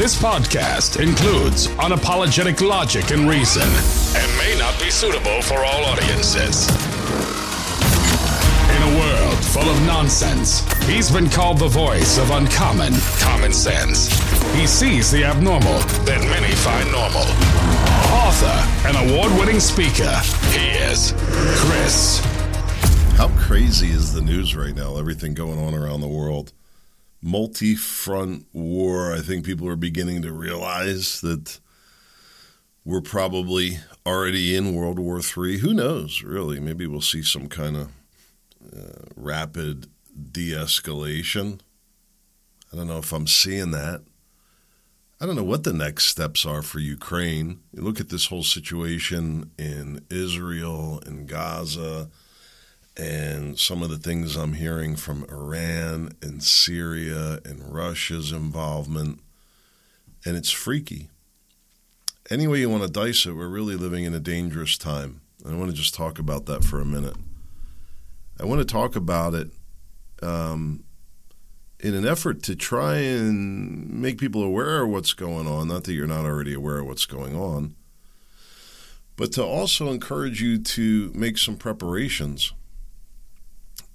This podcast includes unapologetic logic and reason and may not be suitable for all audiences. In a world full of nonsense, he's been called the voice of uncommon common sense. He sees the abnormal that many find normal. Author and award winning speaker, he is Chris. How crazy is the news right now? Everything going on around the world. Multi front war. I think people are beginning to realize that we're probably already in World War III. Who knows, really? Maybe we'll see some kind of uh, rapid de escalation. I don't know if I'm seeing that. I don't know what the next steps are for Ukraine. You look at this whole situation in Israel and Gaza and some of the things I'm hearing from Iran and Syria and Russia's involvement, and it's freaky. Any way you want to dice it, we're really living in a dangerous time. I want to just talk about that for a minute. I want to talk about it um, in an effort to try and make people aware of what's going on. Not that you're not already aware of what's going on, but to also encourage you to make some preparations.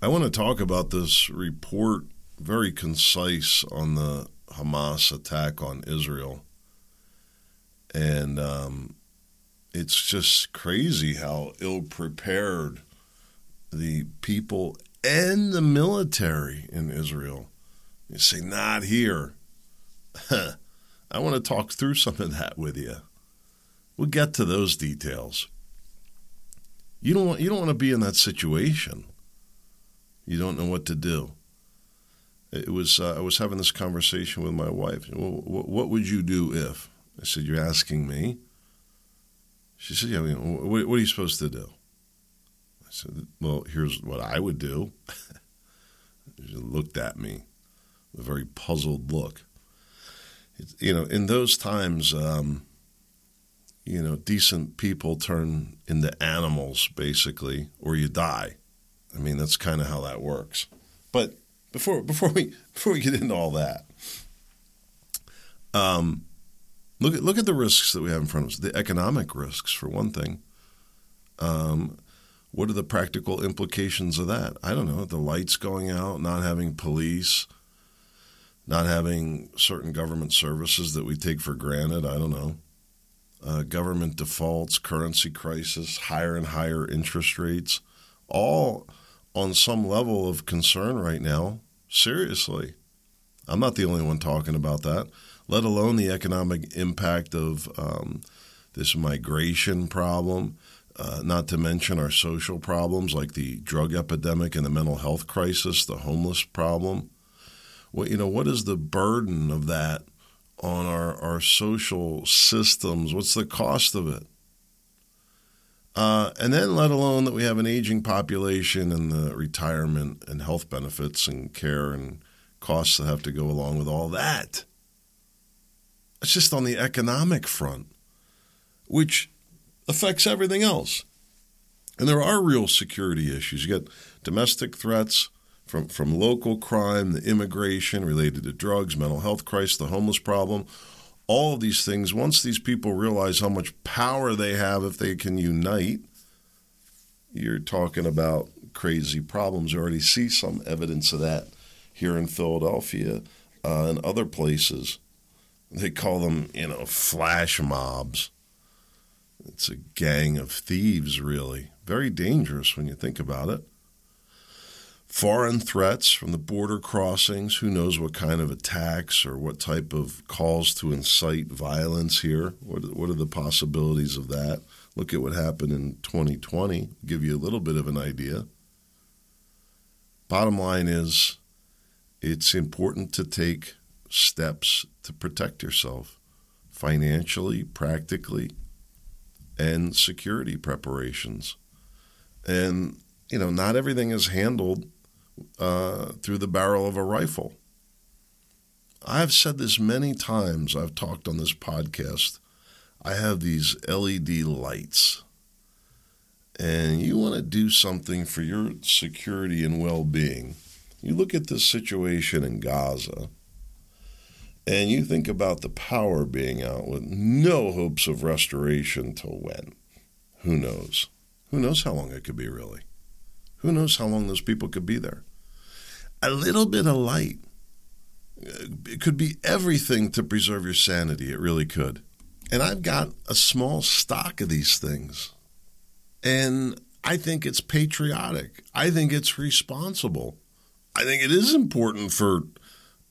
I want to talk about this report, very concise, on the Hamas attack on Israel. And um, it's just crazy how ill prepared the people and the military in Israel. You say, not here. I want to talk through some of that with you. We'll get to those details. You don't want, you don't want to be in that situation. You don't know what to do. It was uh, I was having this conversation with my wife. Well, what would you do if? I said, "You're asking me." She said, "Yeah. what, what are you supposed to do?" I said, "Well, here's what I would do." she looked at me with a very puzzled look. It, you know, in those times, um, you know, decent people turn into animals, basically, or you die. I mean, that's kind of how that works. But before before we before we get into all that, um, look at look at the risks that we have in front of us. The economic risks, for one thing. Um, what are the practical implications of that? I don't know. The lights going out, not having police, not having certain government services that we take for granted. I don't know. Uh, government defaults, currency crisis, higher and higher interest rates, all on some level of concern right now. Seriously. I'm not the only one talking about that, let alone the economic impact of um, this migration problem, uh, not to mention our social problems like the drug epidemic and the mental health crisis, the homeless problem. What, you know, what is the burden of that on our, our social systems? What's the cost of it? Uh, and then, let alone that we have an aging population and the retirement and health benefits and care and costs that have to go along with all that. It's just on the economic front, which affects everything else. And there are real security issues. You get domestic threats from, from local crime, the immigration related to drugs, mental health crisis, the homeless problem all of these things, once these people realize how much power they have if they can unite, you're talking about crazy problems. You already see some evidence of that here in Philadelphia uh, and other places. They call them, you know, flash mobs. It's a gang of thieves, really. Very dangerous when you think about it foreign threats from the border crossings. Who knows what kind of attacks or what type of calls to incite violence here? What, what are the possibilities of that? Look at what happened in 2020, give you a little bit of an idea. Bottom line is, it's important to take steps to protect yourself financially, practically, and security preparations. And, you know, not everything is handled uh, through the barrel of a rifle. I've said this many times. I've talked on this podcast. I have these LED lights, and you want to do something for your security and well being. You look at this situation in Gaza, And you think about the power being out with no hopes of restoration till when? Who knows? Who knows how long it could be, really? Who knows how long those people could be there? A little bit of light. Uh, it could be everything to preserve your sanity. It really could. And I've got a small stock of these things. And I think it's patriotic. I think it's responsible. I think it is important for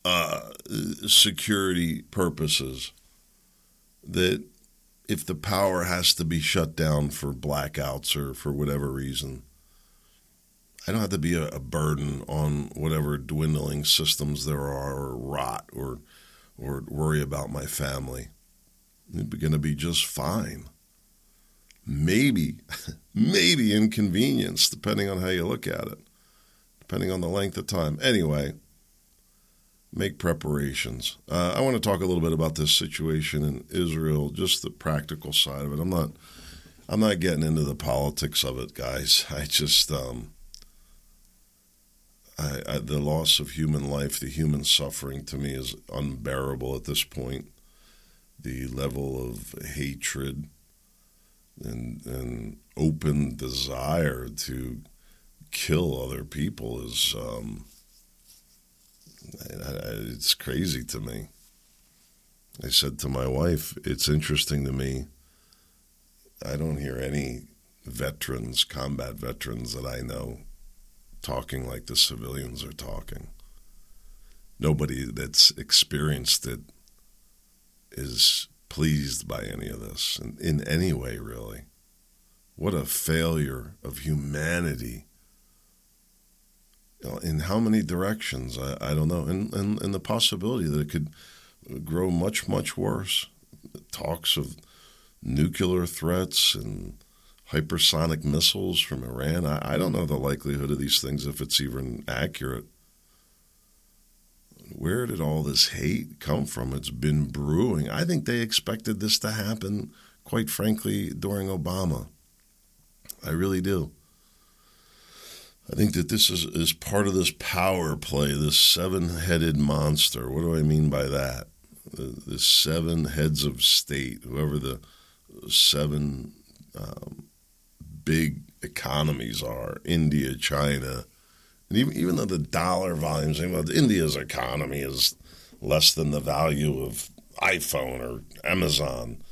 uh, security purposes that if the power has to be shut down for blackouts or for whatever reason, I don't have to be a, a burden on whatever dwindling systems there are or rot or or worry about my family. It's going to be just fine. Maybe, maybe inconvenience, depending on how you look at it, depending on the length of time. Anyway, make preparations. Uh, I want to talk a little bit about this situation in Israel, just the practical side of it. I'm not, I'm not getting into the politics of it, guys. I just, um, I, I, the loss of human life, the human suffering, to me is unbearable at this point. The level of hatred and and open desire to kill other people is um, it's crazy to me. I said to my wife, it's interesting to me. I don't hear any veterans, combat veterans that I know, talking like the civilians are talking. Nobody that's experienced it is pleased by any of this in, in any way, really. What a failure of humanity in how many directions? I, I don't know. And, and, and the possibility that it could grow much, much worse. Talks of nuclear threats and hypersonic missiles from Iran. I, I don't know the likelihood of these things if it's even accurate. Where did all this hate come from? It's been brewing. I think they expected this to happen, quite frankly, during Obama. I really do. I think that this is, is part of this power play, this seven headed monster. What do I mean by that? The, the seven heads of state, whoever the seven um, big economies are India, China. And even, even though the dollar volumes, India's economy is less than the value of iPhone or Amazon.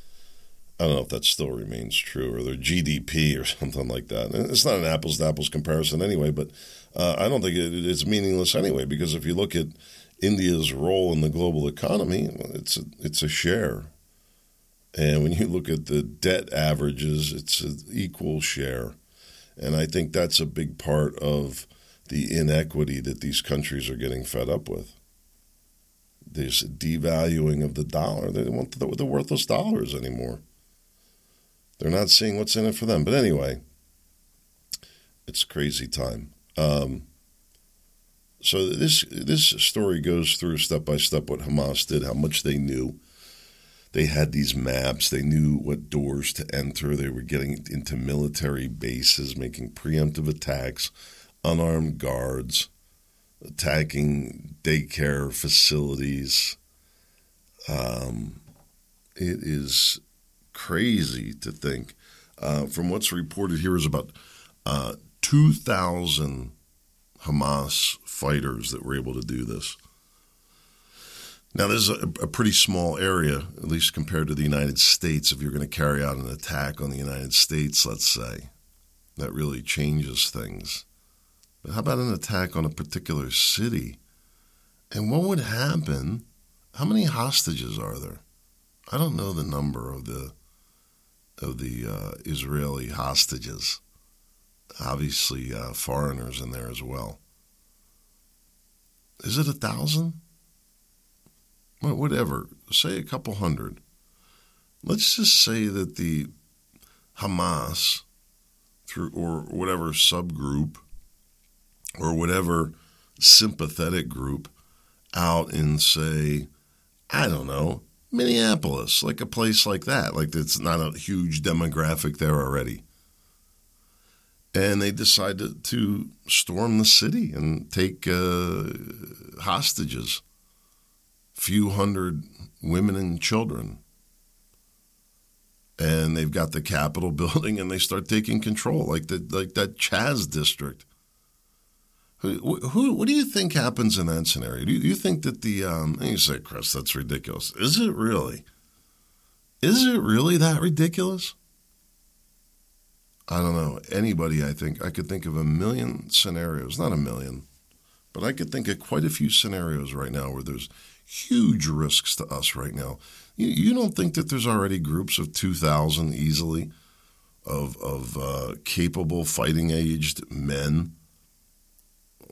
I don't know if that still remains true, or their GDP or something like that. It's not an apples to apples comparison anyway, but uh, I don't think it, it's meaningless anyway because if you look at India's role in the global economy, it's a, it's a share. And when you look at the debt averages, it's an equal share. And I think that's a big part of the inequity that these countries are getting fed up with. This devaluing of the dollar. They don't want the, worthless dollars anymore. They're not seeing what's in it for them. But anyway, it's crazy time. Um, so this this story goes through step by step what Hamas did, how much they knew. They had these maps. They knew what doors to enter. They were getting into military bases, making preemptive attacks, unarmed guards, attacking daycare facilities. Um, it is crazy to think. Uh, from what's reported here is about uh, 2,000 Hamas fighters that were able to do this. Now, this is a, a, pretty small area, at least compared to the United States. If you're going to carry out an attack on the United States, let's say, that really changes things. But how about an attack on a particular city? And what would happen? How many hostages are there? I don't know the number of the of the uh, Israeli hostages. Obviously, uh, foreigners in there as well. Is it a thousand? Whatever. Say a couple hundred. Let's just say that the Hamas, through or whatever subgroup, or whatever sympathetic group, out in say, I don't know, Minneapolis, like a place like that. Like it's not a huge demographic there already. And they decided to storm the city and take uh, hostages. Few hundred women and children. And they've got the Capitol building and they start taking control, like, the, like that Chaz district. Who, who, what do you think happens in that scenario? Do you, do you think that the, um, you say, Chris, that's ridiculous. Is it really? Is it really that ridiculous? I don't know. Anybody, I think, I could think of a million scenarios, not a million, but I could think of quite a few scenarios right now where there's huge risks to us right now. You, you don't think that there's already groups of 2,000 easily of, of uh, capable fighting aged men?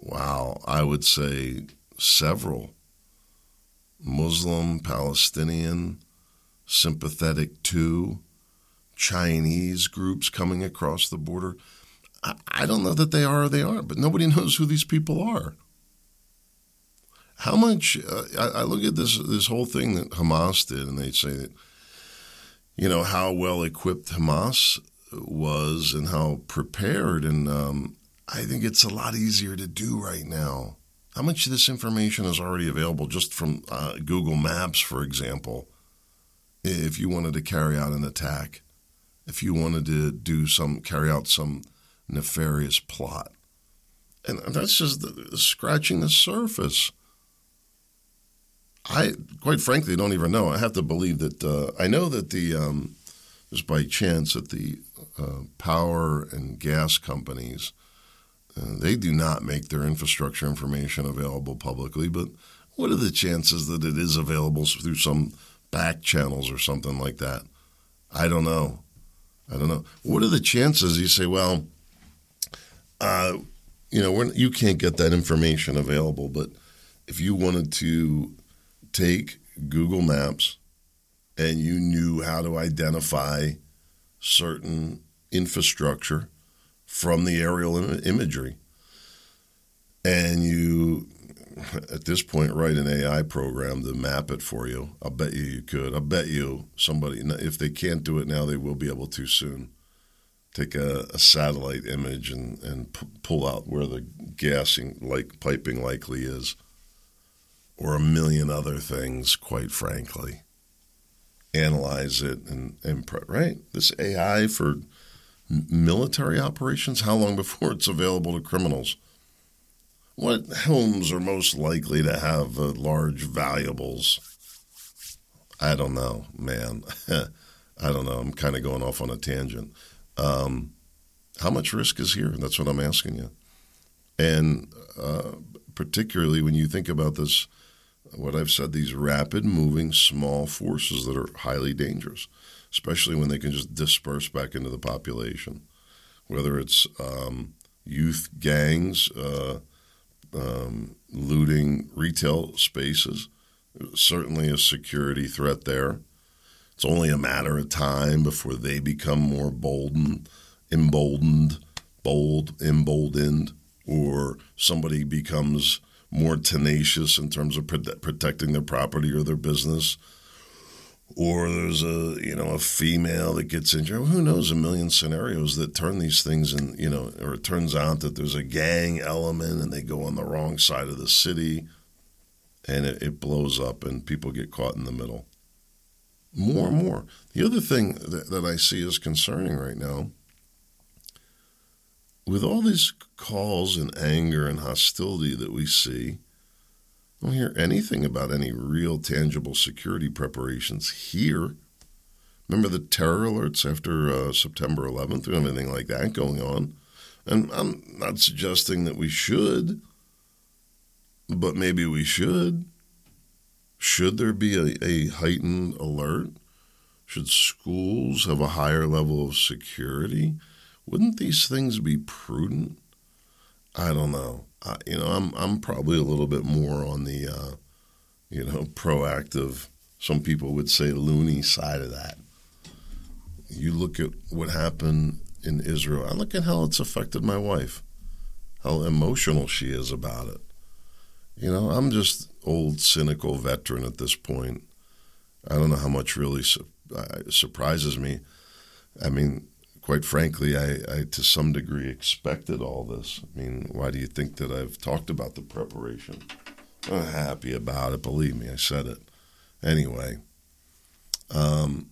Wow, I would say several. Muslim, Palestinian, sympathetic to Chinese groups coming across the border. I, I don't know that they are or they aren't, but nobody knows who these people are. How much uh, I, I look at this this whole thing that Hamas did, and they say that you know how well equipped Hamas was and how prepared, and um, I think it's a lot easier to do right now. How much of this information is already available just from uh, Google Maps, for example? If you wanted to carry out an attack, if you wanted to do some carry out some nefarious plot. And that's just the, scratching the surface. I, quite frankly, don't even know. I have to believe that uh, I know that the um, just by chance that the uh, power and gas companies uh, they do not make their infrastructure information available publicly. But what are the chances that it is available through some back channels or something like that? I don't know. I don't know. What are the chances you say, well, uh, you know, you can't get that information available, but if you wanted to take Google Maps and you knew how to identify certain infrastructure from the aerial Im- imagery, and you at this point write an AI program to map it for you. I'll bet you you could. I'll bet you somebody, if they can't do it now, they will be able to soon. Take a, a satellite image and, and p- pull out where the gassing, like piping, likely is, or a million other things. Quite frankly, analyze it and, and right. This AI for military operations. How long before it's available to criminals? What homes are most likely to have uh, large valuables? I don't know, man. I don't know. I'm kind of going off on a tangent. Um, how much risk is here? That's what I'm asking you. And uh, particularly when you think about this, what I've said, these rapid moving small forces that are highly dangerous, especially when they can just disperse back into the population, whether it's um, youth gangs, uh, um, looting retail spaces. Certainly a security threat there. It's only a matter of time before they become more bolden, emboldened, bold, emboldened, or somebody becomes more tenacious in terms of protecting their property or their business or there's a you know a female that gets injured. Who knows? A million scenarios that turn these things, and you know, or it turns out that there's a gang element, and they go on the wrong side of the city, and it, it blows up, and people get caught in the middle. More and more. The other thing that, that I see is concerning right now, with all these calls and anger and hostility that we see I don't hear anything about any real tangible security preparations here. Remember the terror alerts after uh, September 11th or anything like that going on? And I'm not suggesting that we should, but maybe we should. Should there be a, a heightened alert? Should schools have a higher level of security? Wouldn't these things be prudent? I don't know you know, I'm I'm probably a little bit more on the, uh, you know, proactive. Some people would say loony side of that. You look at what happened in Israel. I look at how it's affected my wife, how emotional she is about it. You know, I'm just old cynical veteran at this point. I don't know how much really su- uh, surprises me. I mean, quite frankly, I, I, to some degree expected all this. I mean, why do you think that I've talked about the preparation? I'm happy about it. Believe me, I said it. Anyway, um,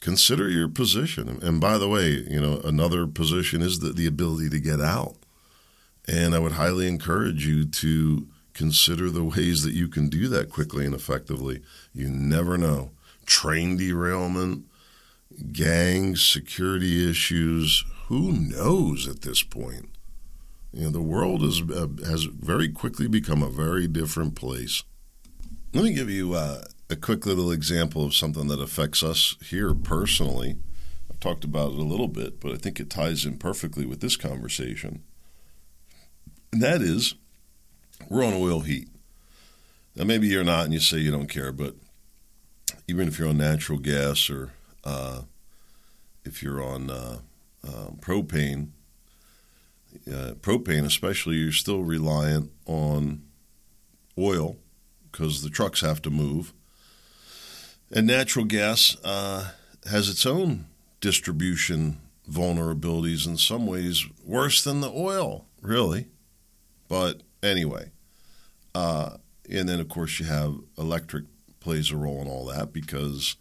consider your position. And by the way, you know, another position is the, the ability to get out. And I would highly encourage you to consider the ways that you can do that quickly and effectively. You never know. Train derailment, gangs, security issues, who knows at this point? You know, the world is, uh, has very quickly become a very different place. Let me give you uh, a quick little example of something that affects us here personally. I've talked about it a little bit, but I think it ties in perfectly with this conversation. And that is, we're on oil heat. Now, maybe you're not and you say you don't care, but even if you're on natural gas or uh, if you're on uh, uh, propane, propane especially, you're still reliant on oil because the trucks have to move. And natural gas uh, has its own distribution vulnerabilities in some ways worse than the oil, really. But anyway, uh, and then of course you have electric plays a role in all that because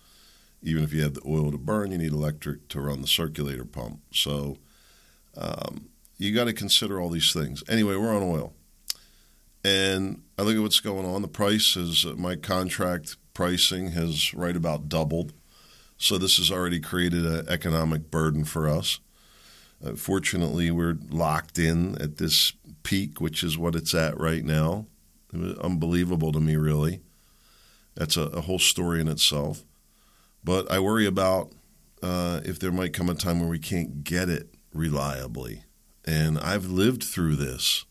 even if you have the oil to burn, you need electric to run the circulator pump. So um, you got to consider all these things. Anyway, we're on oil. And I look at what's going on. The price is uh, my contract pricing has right about doubled. So this has already created an economic burden for us. Uh, fortunately, we're locked in at this peak, which is what it's at right now. It was unbelievable to me, really. That's a, a whole story in itself. But I worry about uh, if there might come a time where we can't get it reliably. And I've lived through this.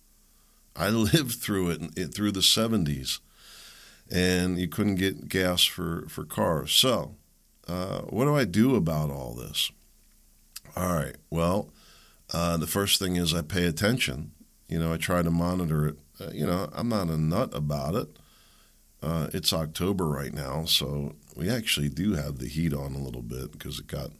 I lived through it, it through the 70s, and you couldn't get gas for, for cars. So, uh, what do I do about all this? All right. Well, uh, the first thing is I pay attention. You know, I try to monitor it. Uh, you know, I'm not a nut about it. Uh, it's October right now, so we actually do have the heat on a little bit because it got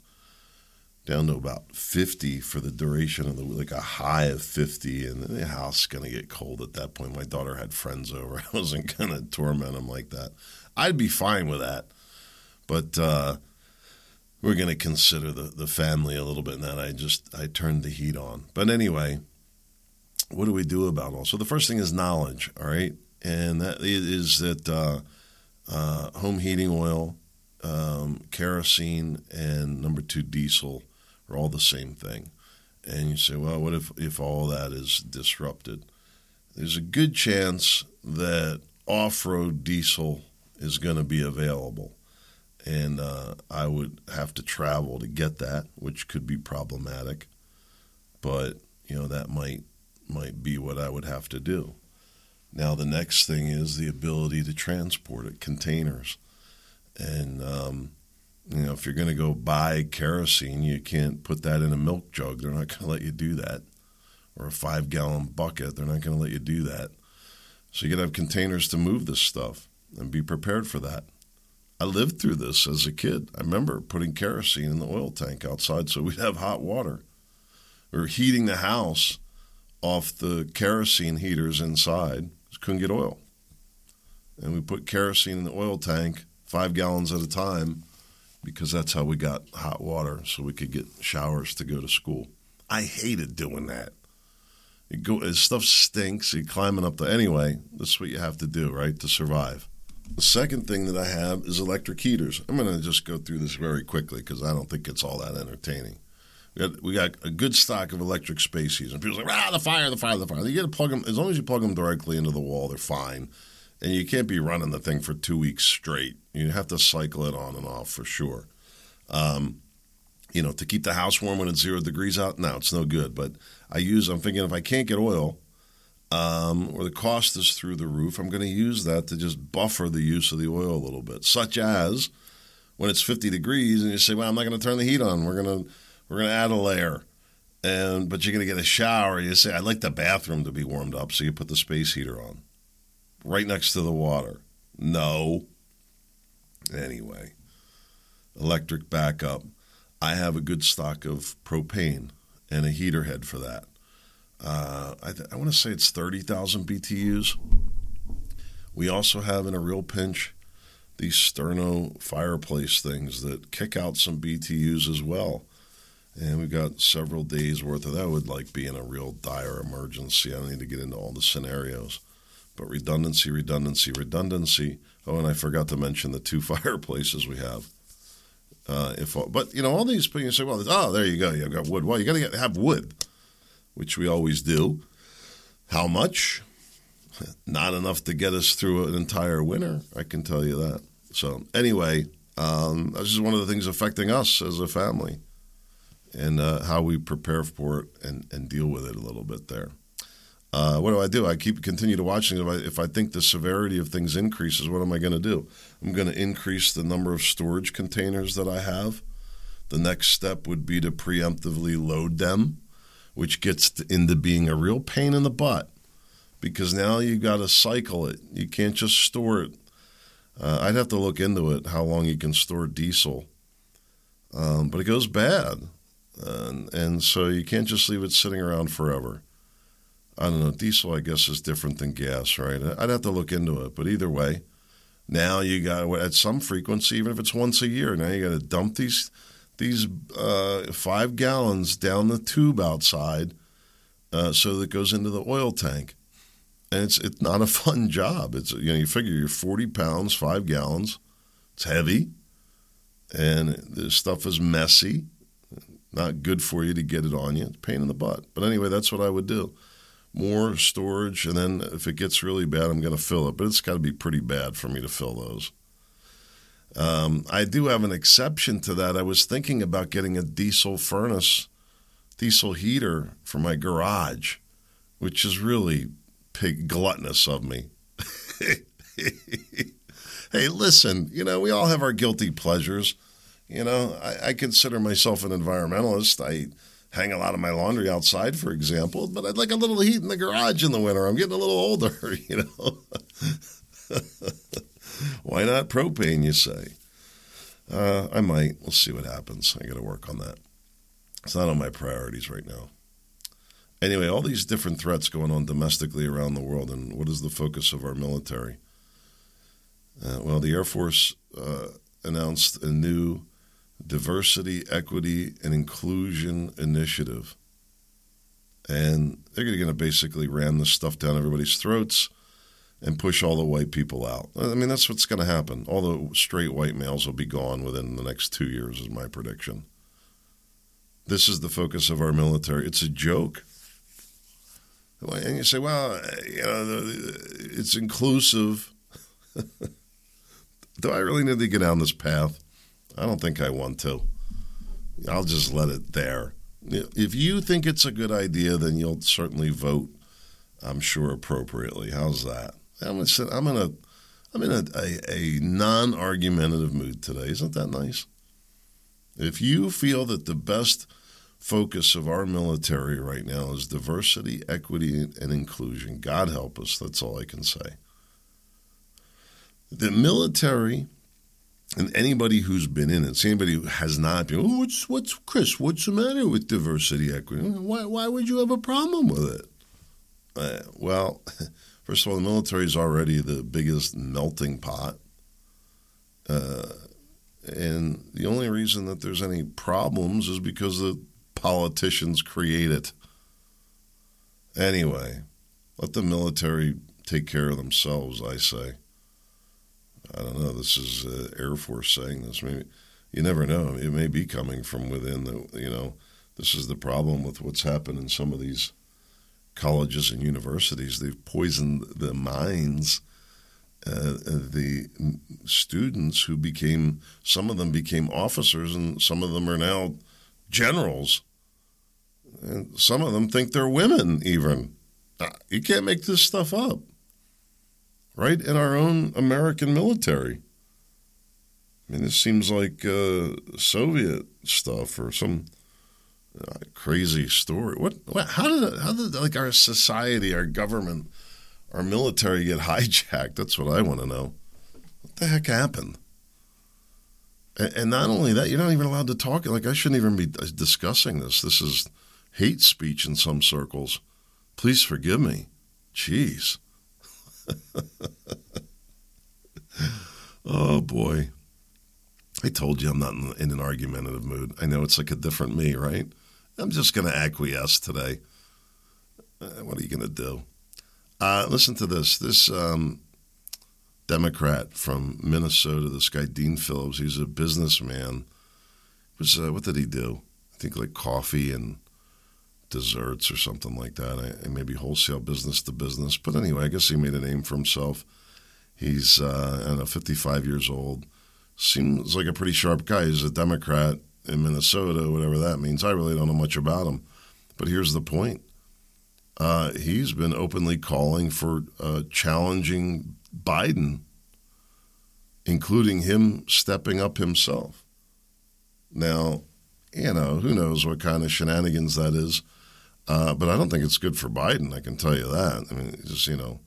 down to about 50 for the duration of the like a high of 50 and the house is going to get cold at that point. My daughter had friends over. I wasn't going to torment them like that. I'd be fine with that but uh, we're going to consider the, the family a little bit in that. I just i turned the heat on. But anyway what do we do about all so the first thing is knowledge all right? And that is that uh, uh, home heating oil um, kerosene and number two diesel are all the same thing. And you say, well, what if, if all that is disrupted? There's a good chance that off road diesel is going to be available. And uh, I would have to travel to get that, which could be problematic. But, you know, that might might be what I would have to do. Now, the next thing is the ability to transport it, containers. And um, you know, if you're going to go buy kerosene, you can't put that in a milk jug. They're not going to let you do that. Or a five gallon bucket. They're not going to let you do that. So you got to have containers to move this stuff and be prepared for that. I lived through this as a kid. I remember putting kerosene in the oil tank outside so we'd have hot water. We were heating the house off the kerosene heaters inside. Couldn't get oil. And we put kerosene in the oil tank, five gallons at a time, because that's how we got hot water so we could get showers to go to school. I hated doing that. You go, stuff stinks. You're climbing up the anyway. That's what you have to do, right, to survive. The second thing that I have is electric heaters. I'm going to just go through this very quickly because I don't think it's all that entertaining. We got, a good stock of electric spaces. And people like, ah, the fire, the fire, the fire. You got to plug them, as long as you plug them directly into the wall, they're fine and you can't be running the thing for two weeks straight. You have to cycle it on and off for sure. Um, you know, to keep the house warm when it's zero degrees out, no, it's no good. But I use, I'm thinking if I can't get oil um, or the cost is through the roof, I'm going to use that to just buffer the use of the oil a little bit, such as when it's 50 degrees and you say, well, I'm not going to turn the heat on. We're going to, we're going to add a layer. And, but you're going to get a shower. You say, I'd like the bathroom to be warmed up. So you put the space heater on right next to the water. No. Anyway, electric backup. I have a good stock of propane and a heater head for that. Uh, I, th- I want to say it's 30,000 BTUs. We also have in a real pinch these sterno fireplace things that kick out some BTUs as well. And we've got several days worth of that would like be in a real dire emergency. I don't need to get into all the scenarios. But redundancy, redundancy, redundancy. Oh, and I forgot to mention the two fireplaces we have. Uh, if but you know all these people say, well, oh, there you go, you've got wood. Well, you got to have wood, which we always do. How much? Not enough to get us through an entire winter. I can tell you that. So anyway, um, this is one of the things affecting us as a family, and uh, how we prepare for it and, and deal with it a little bit there. Uh, what do I do? I keep continue to watching. If I, if I think the severity of things increases, what am I going to do? I'm going to increase the number of storage containers that I have. The next step would be to preemptively load them, which gets into being a real pain in the butt because now you've got to cycle it. You can't just store it. Uh, I'd have to look into it how long you can store diesel, um, but it goes bad, and, and so you can't just leave it sitting around forever. I don't know. Diesel, I guess, is different than gas, right? I'd have to look into it, but either way, now you got at some frequency, even if it's once a year. Now you got to dump these these uh, five gallons down the tube outside, uh, so that it goes into the oil tank, and it's it's not a fun job. It's you know you figure you're forty pounds, five gallons. It's heavy, and the stuff is messy. Not good for you to get it on you. It's pain in the butt. But anyway, that's what I would do more storage, and then if it gets really bad, I'm going to fill it. But it's got to be pretty bad for me to fill those. Um, I do have an exception to that. I was thinking about getting a diesel furnace, diesel heater for my garage, which is really pig gluttonous of me. hey, listen, you know, we all have our guilty pleasures. You know, I, I consider myself an environmentalist. I hang a lot of my laundry outside, for example, but I'd like a little heat in the garage in the winter. I'm getting a little older, you know. Why not propane, you say? Uh, I might. We'll see what happens. I got to work on that. It's not on my priorities right now. Anyway, all these different threats going on domestically around the world, and what is the focus of our military? Uh, well, the Air Force uh, announced a new diversity, equity, and inclusion initiative. And they're going to basically ram this stuff down everybody's throats and push all the white people out. I mean, that's what's going to happen. All the straight white males will be gone within the next two years, is my prediction. This is the focus of our military. It's a joke. And you say, well, you know, it's inclusive. Do I really need to get down this path? I don't think I want to. I'll just let it there. If you think it's a good idea, then you'll certainly vote. I'm sure appropriately. How's that? I'm in a, I'm in a, I'm in a, a, a non-argumentative mood today. Isn't that nice? If you feel that the best focus of our military right now is diversity, equity, and inclusion, God help us. That's all I can say. The military and anybody who's been in it, see anybody who has not been, oh, what's what's Chris? What's the matter with diversity equity? Why why would you have a problem with it? Uh, well, first of all, the military is already the biggest melting pot, uh, and the only reason that there's any problems is because the politicians create it. Anyway, let the military take care of themselves. I say. I don't know. This is uh, Air Force saying this. Maybe you never know. It may be coming from within. The you know, this is the problem with what's happened in some of these colleges and universities. They've poisoned the minds. Uh, the students who became some of them became officers and some of them are now generals and some of them think they're women even uh, you can't make this stuff up right in our own American military. I mean, this seems like uh, Soviet stuff or some uh, crazy story. What, what? How did how did like our society, our government, our military get hijacked? That's what I want to know. What the heck happened? And, and not only that, you're not even allowed to talk. Like I shouldn't even be discussing this. This is hate speech in some circles. Please forgive me. Jeez. oh boy. I told you I'm not in, an argumentative mood. I know it's like a different me, right? I'm just going to acquiesce today. Uh, what are you going to do? Uh, listen to this. This um, Democrat from Minnesota, this guy Dean Phillips, he's a businessman. Was uh, what did he do? I think like coffee and desserts or something like that. I, maybe wholesale business to business. But anyway, I guess he made a name for himself. He's uh, I know, 55 years old. Seems like a pretty sharp guy. He's a Democrat in Minnesota, whatever that means. I really don't know much about him. But here's the point uh, he's been openly calling for uh, challenging Biden, including him stepping up himself. Now, you know, who knows what kind of shenanigans that is. Uh, but I don't think it's good for Biden. I can tell you that. I mean, just you know,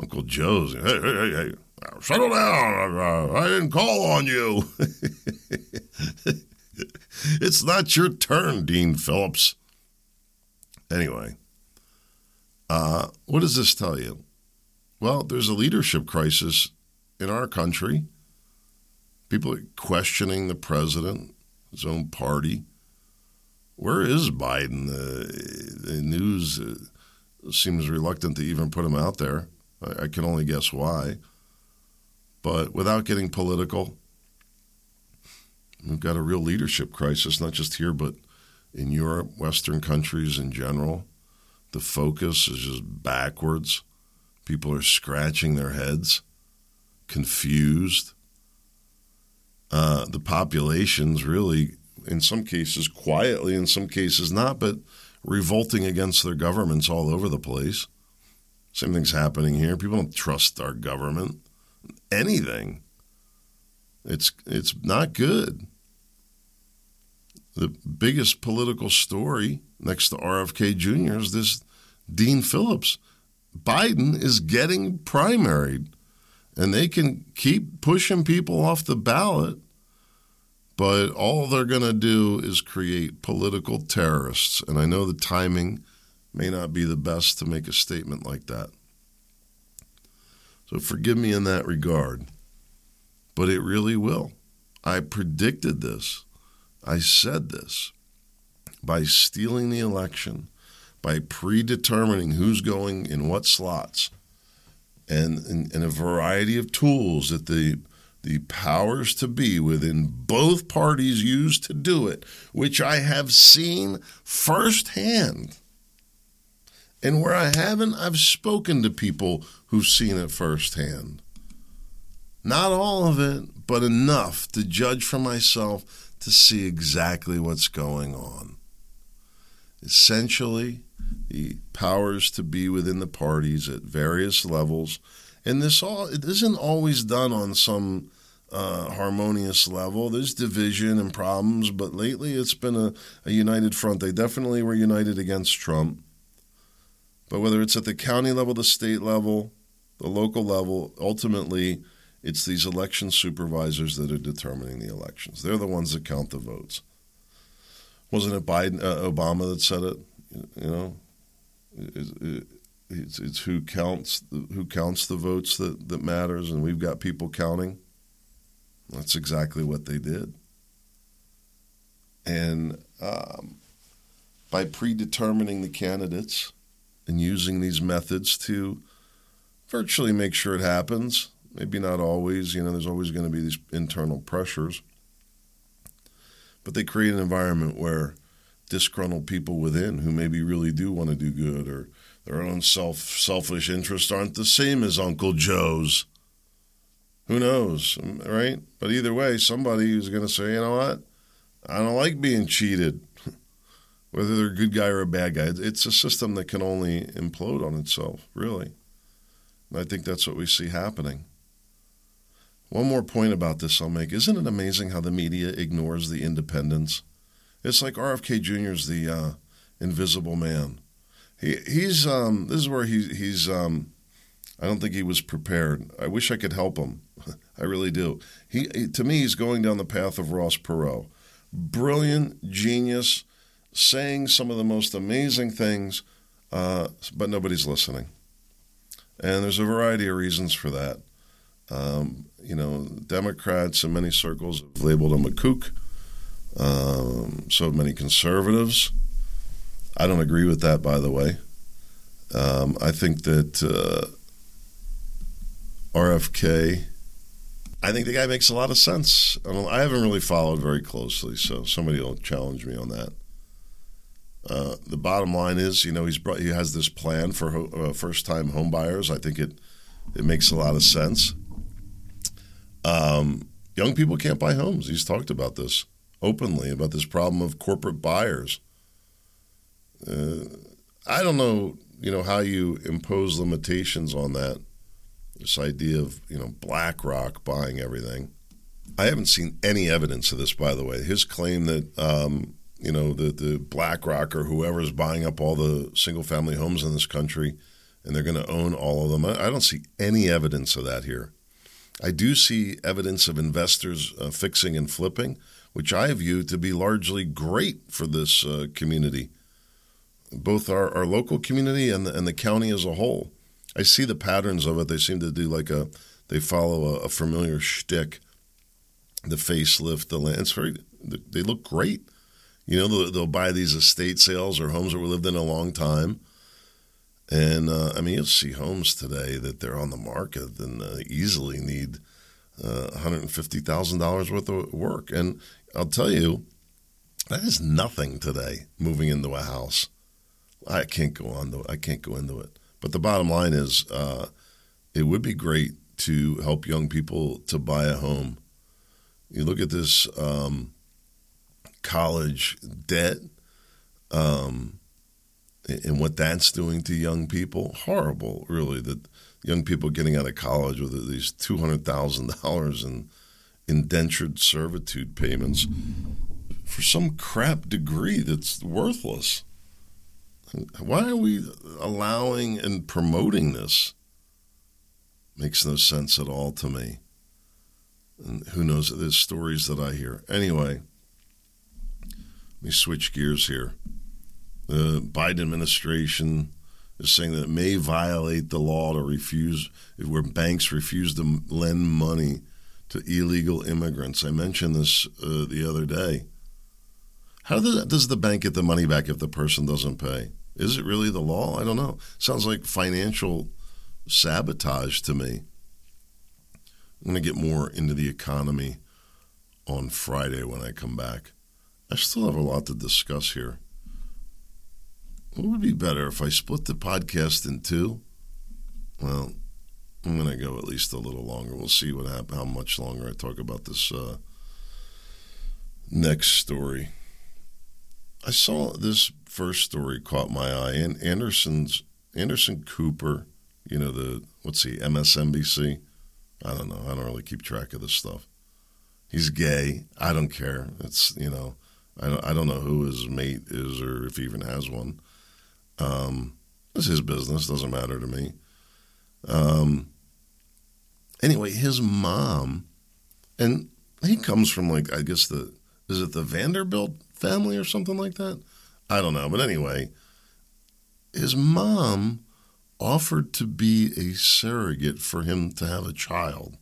Uncle Joe's. Hey, hey, hey, hey settle down. Uh, I didn't call on you. it's not your turn, Dean Phillips. Anyway, uh, what does this tell you? Well, there's a leadership crisis in our country. People are questioning the president, his own party. Where is Biden? Uh, the news uh, seems reluctant to even put him out there. I, I can only guess why. But without getting political, we've got a real leadership crisis, not just here, but in Europe, Western countries in general. The focus is just backwards. People are scratching their heads, confused. Uh, the population's really, in some cases, quietly, in some cases not, but revolting against their governments all over the place. Same thing's happening here. People don't trust our government. Anything. It's it's not good. The biggest political story next to RFK Jr. is this Dean Phillips. Biden is getting primaried, and they can keep pushing people off the ballot, but all they're going to do is create political terrorists. And I know the timing may not be the best to make a statement like that. So forgive me in that regard, but it really will. I predicted this. I said this by stealing the election, by predetermining who's going in what slots, and, and a variety of tools that the the powers to be within both parties use to do it, which I have seen firsthand. And where I haven't, I've spoken to people who've seen it firsthand. Not all of it, but enough to judge for myself to see exactly what's going on. Essentially, the powers to be within the parties at various levels. And this all it isn't always done on some uh, harmonious level. There's division and problems, but lately it's been a, a united front. They definitely were united against Trump. But whether it's at the county level, the state level, the local level, ultimately it's these election supervisors that are determining the elections. They're the ones that count the votes. Wasn't it Biden, uh, Obama that said it? You know, it's, it's who counts who counts the votes that, that matters, and we've got people counting. That's exactly what they did. And um, by predetermining the candidates and using these methods to virtually make sure it happens, maybe not always, you know, there's always going to be these internal pressures. But they create an environment where disgruntled people within who maybe really do want to do good or their own self selfish interests aren't the same as Uncle Joe's. Who knows, right? But either way, somebody is going to say, you know what? I don't like being cheated. Whether they're a good guy or a bad guy, it's a system that can only implode on itself, really. And I think that's what we see happening. One more point about this I'll make. Isn't it amazing how the media ignores the independents? It's like RFK Jr. is the uh, invisible man. He he's um, this is where he he's um, I don't think he was prepared. I wish I could help him. I really do. He to me he's going down the path of Ross Perot. Brilliant, genius, saying some of the most amazing things uh, but nobody's listening. And there's a variety of reasons for that. Um, you know, Democrats in many circles have labeled him a kook. Um, so many conservatives. I don't agree with that, by the way. Um, I think that uh, RFK, I think the guy makes a lot of sense. I, haven't really followed very closely, so somebody will challenge me on that. Uh, the bottom line is, you know, he's brought, he has this plan for ho- uh, first time homebuyers. I think it it makes a lot of sense. Um, young people can't buy homes. He's talked about this openly about this problem of corporate buyers. Uh, I don't know, you know, how you impose limitations on that. This idea of you know BlackRock buying everything. I haven't seen any evidence of this, by the way. His claim that um, you know, the, the BlackRock or whoever is buying up all the single family homes in this country and they're going to own all of them. I, I, don't see any evidence of that here. I do see evidence of investors uh, fixing and flipping, which I view to be largely great for this uh, community, both our, our local community and the, and the county as a whole. I see the patterns of it. They seem to do like a, they follow a, a familiar shtick, the facelift, the land. It's very, they look great. You know, they'll, they'll, buy these estate sales or homes that were lived in a long time. And uh, I mean, you'll see homes today that they're on the market and uh, easily need uh, $150,000 worth of work. And I'll tell you, that is nothing today moving into a house. I can't go on to, I can't go into it. But the bottom line is, uh, it would be great to help young people to buy a home. You look at this um, college debt um, and what that's doing to young people. Horrible, really, that young people getting out of college with these $200,000 in indentured servitude payments for some crap degree that's worthless. Why are we allowing and promoting this? Makes no sense at all to me. And who knows? There's stories that I hear. Anyway, let me switch gears here. The Biden administration is saying that it may violate the law to refuse, if where banks refuse to lend money to illegal immigrants. I mentioned this uh, the other day. How does the bank get the money back if the person doesn't pay? Is it really the law? I don't know. Sounds like financial sabotage to me. I'm going to get more into the economy on Friday when I come back. I still have a lot to discuss here. What would be better if I split the podcast in two? Well, I'm going to go at least a little longer. We'll see what happens, how much longer I talk about this uh, next story. I saw this first story caught my eye, and Anderson's Anderson Cooper, you know the what's he MSNBC? I don't know. I don't really keep track of this stuff. He's gay. I don't care. It's you know I don't, I don't know who his mate is or if he even has one. Um, it's his business. Doesn't matter to me. Um, anyway, his mom, and he comes from like I guess the is it the Vanderbilt family or something like that? I don't know, but anyway, his mom offered to be a surrogate for him to have a child.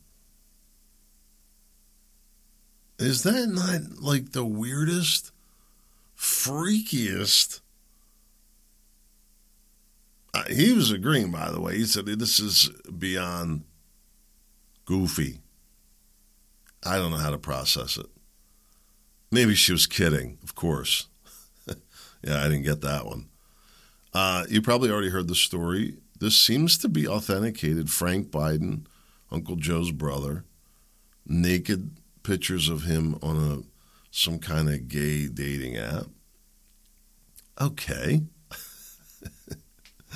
Is that not like the weirdest, freakiest? Uh, he was agreeing, by the way. He said this is beyond goofy. I don't know how to process it. Maybe she was kidding, of course. Yeah, I didn't get that one. Uh, you probably already heard the story. This seems to be authenticated. Frank Biden, Uncle Joe's brother, naked pictures of him on a some kind of gay dating app. Okay.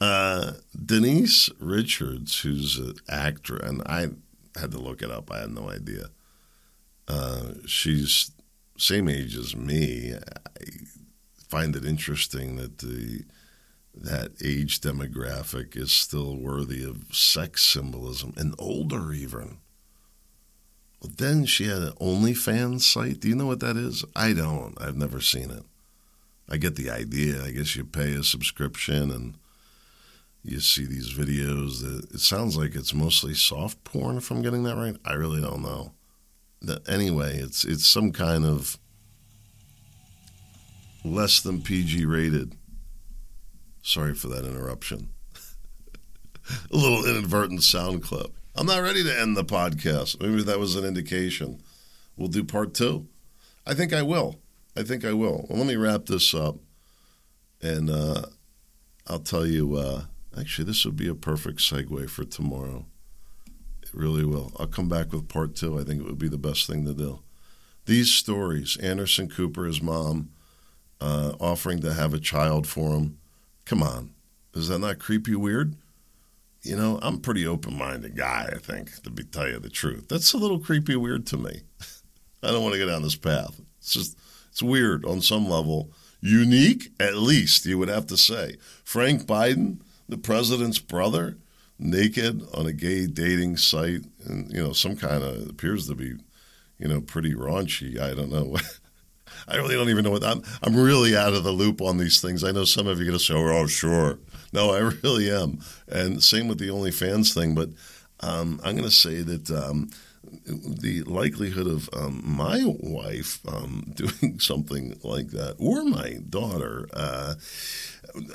uh, Denise Richards, who's an actor, and I had to look it up. I had no idea. Uh, she's same age as me. I find it interesting that the that age demographic is still worthy of sex symbolism and older even. Well, then she had an OnlyFans site. Do you know what that is? I don't. I've never seen it. I get the idea. I guess you pay a subscription and you see these videos that it sounds like it's mostly soft porn if I'm getting that right. I really don't know. Anyway, it's it's some kind of less than PG rated. Sorry for that interruption. a little inadvertent sound clip. I'm not ready to end the podcast. Maybe that was an indication. We'll do part two. I think I will. I think I will. Well, let me wrap this up, and uh, I'll tell you. Uh, actually, this would be a perfect segue for tomorrow. It really will. I'll come back with part two. I think it would be the best thing to do. These stories Anderson Cooper, his mom, uh, offering to have a child for him. Come on. Is that not creepy weird? You know, I'm a pretty open minded guy, I think, to be tell you the truth. That's a little creepy weird to me. I don't want to go down this path. It's just it's weird on some level. Unique, at least, you would have to say. Frank Biden, the president's brother, naked on a gay dating site, and you know, some kind of appears to be, you know, pretty raunchy. I don't know. I really don't even know what I'm. I'm really out of the loop on these things. I know some of you are going to say, "Oh, sure." No, I really am. And same with the OnlyFans thing. But um, I'm going to say that um, the likelihood of um, my wife um, doing something like that, or my daughter, uh,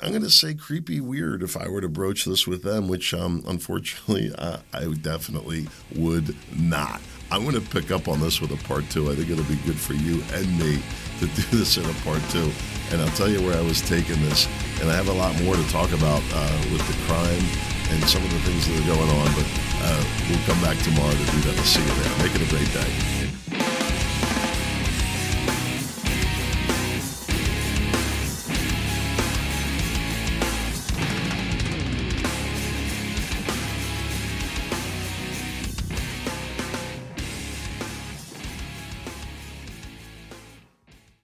I'm going to say creepy weird if I were to broach this with them, which um, unfortunately uh, I definitely would not. I'm going to pick up on this with a part two. I think it'll be good for you and me to do this in a part two. And I'll tell you where I was taking this. And I have a lot more to talk about uh, with the crime and some of the things that are going on. But uh, we'll come back tomorrow to do that. I'll see you there. Make it a great day.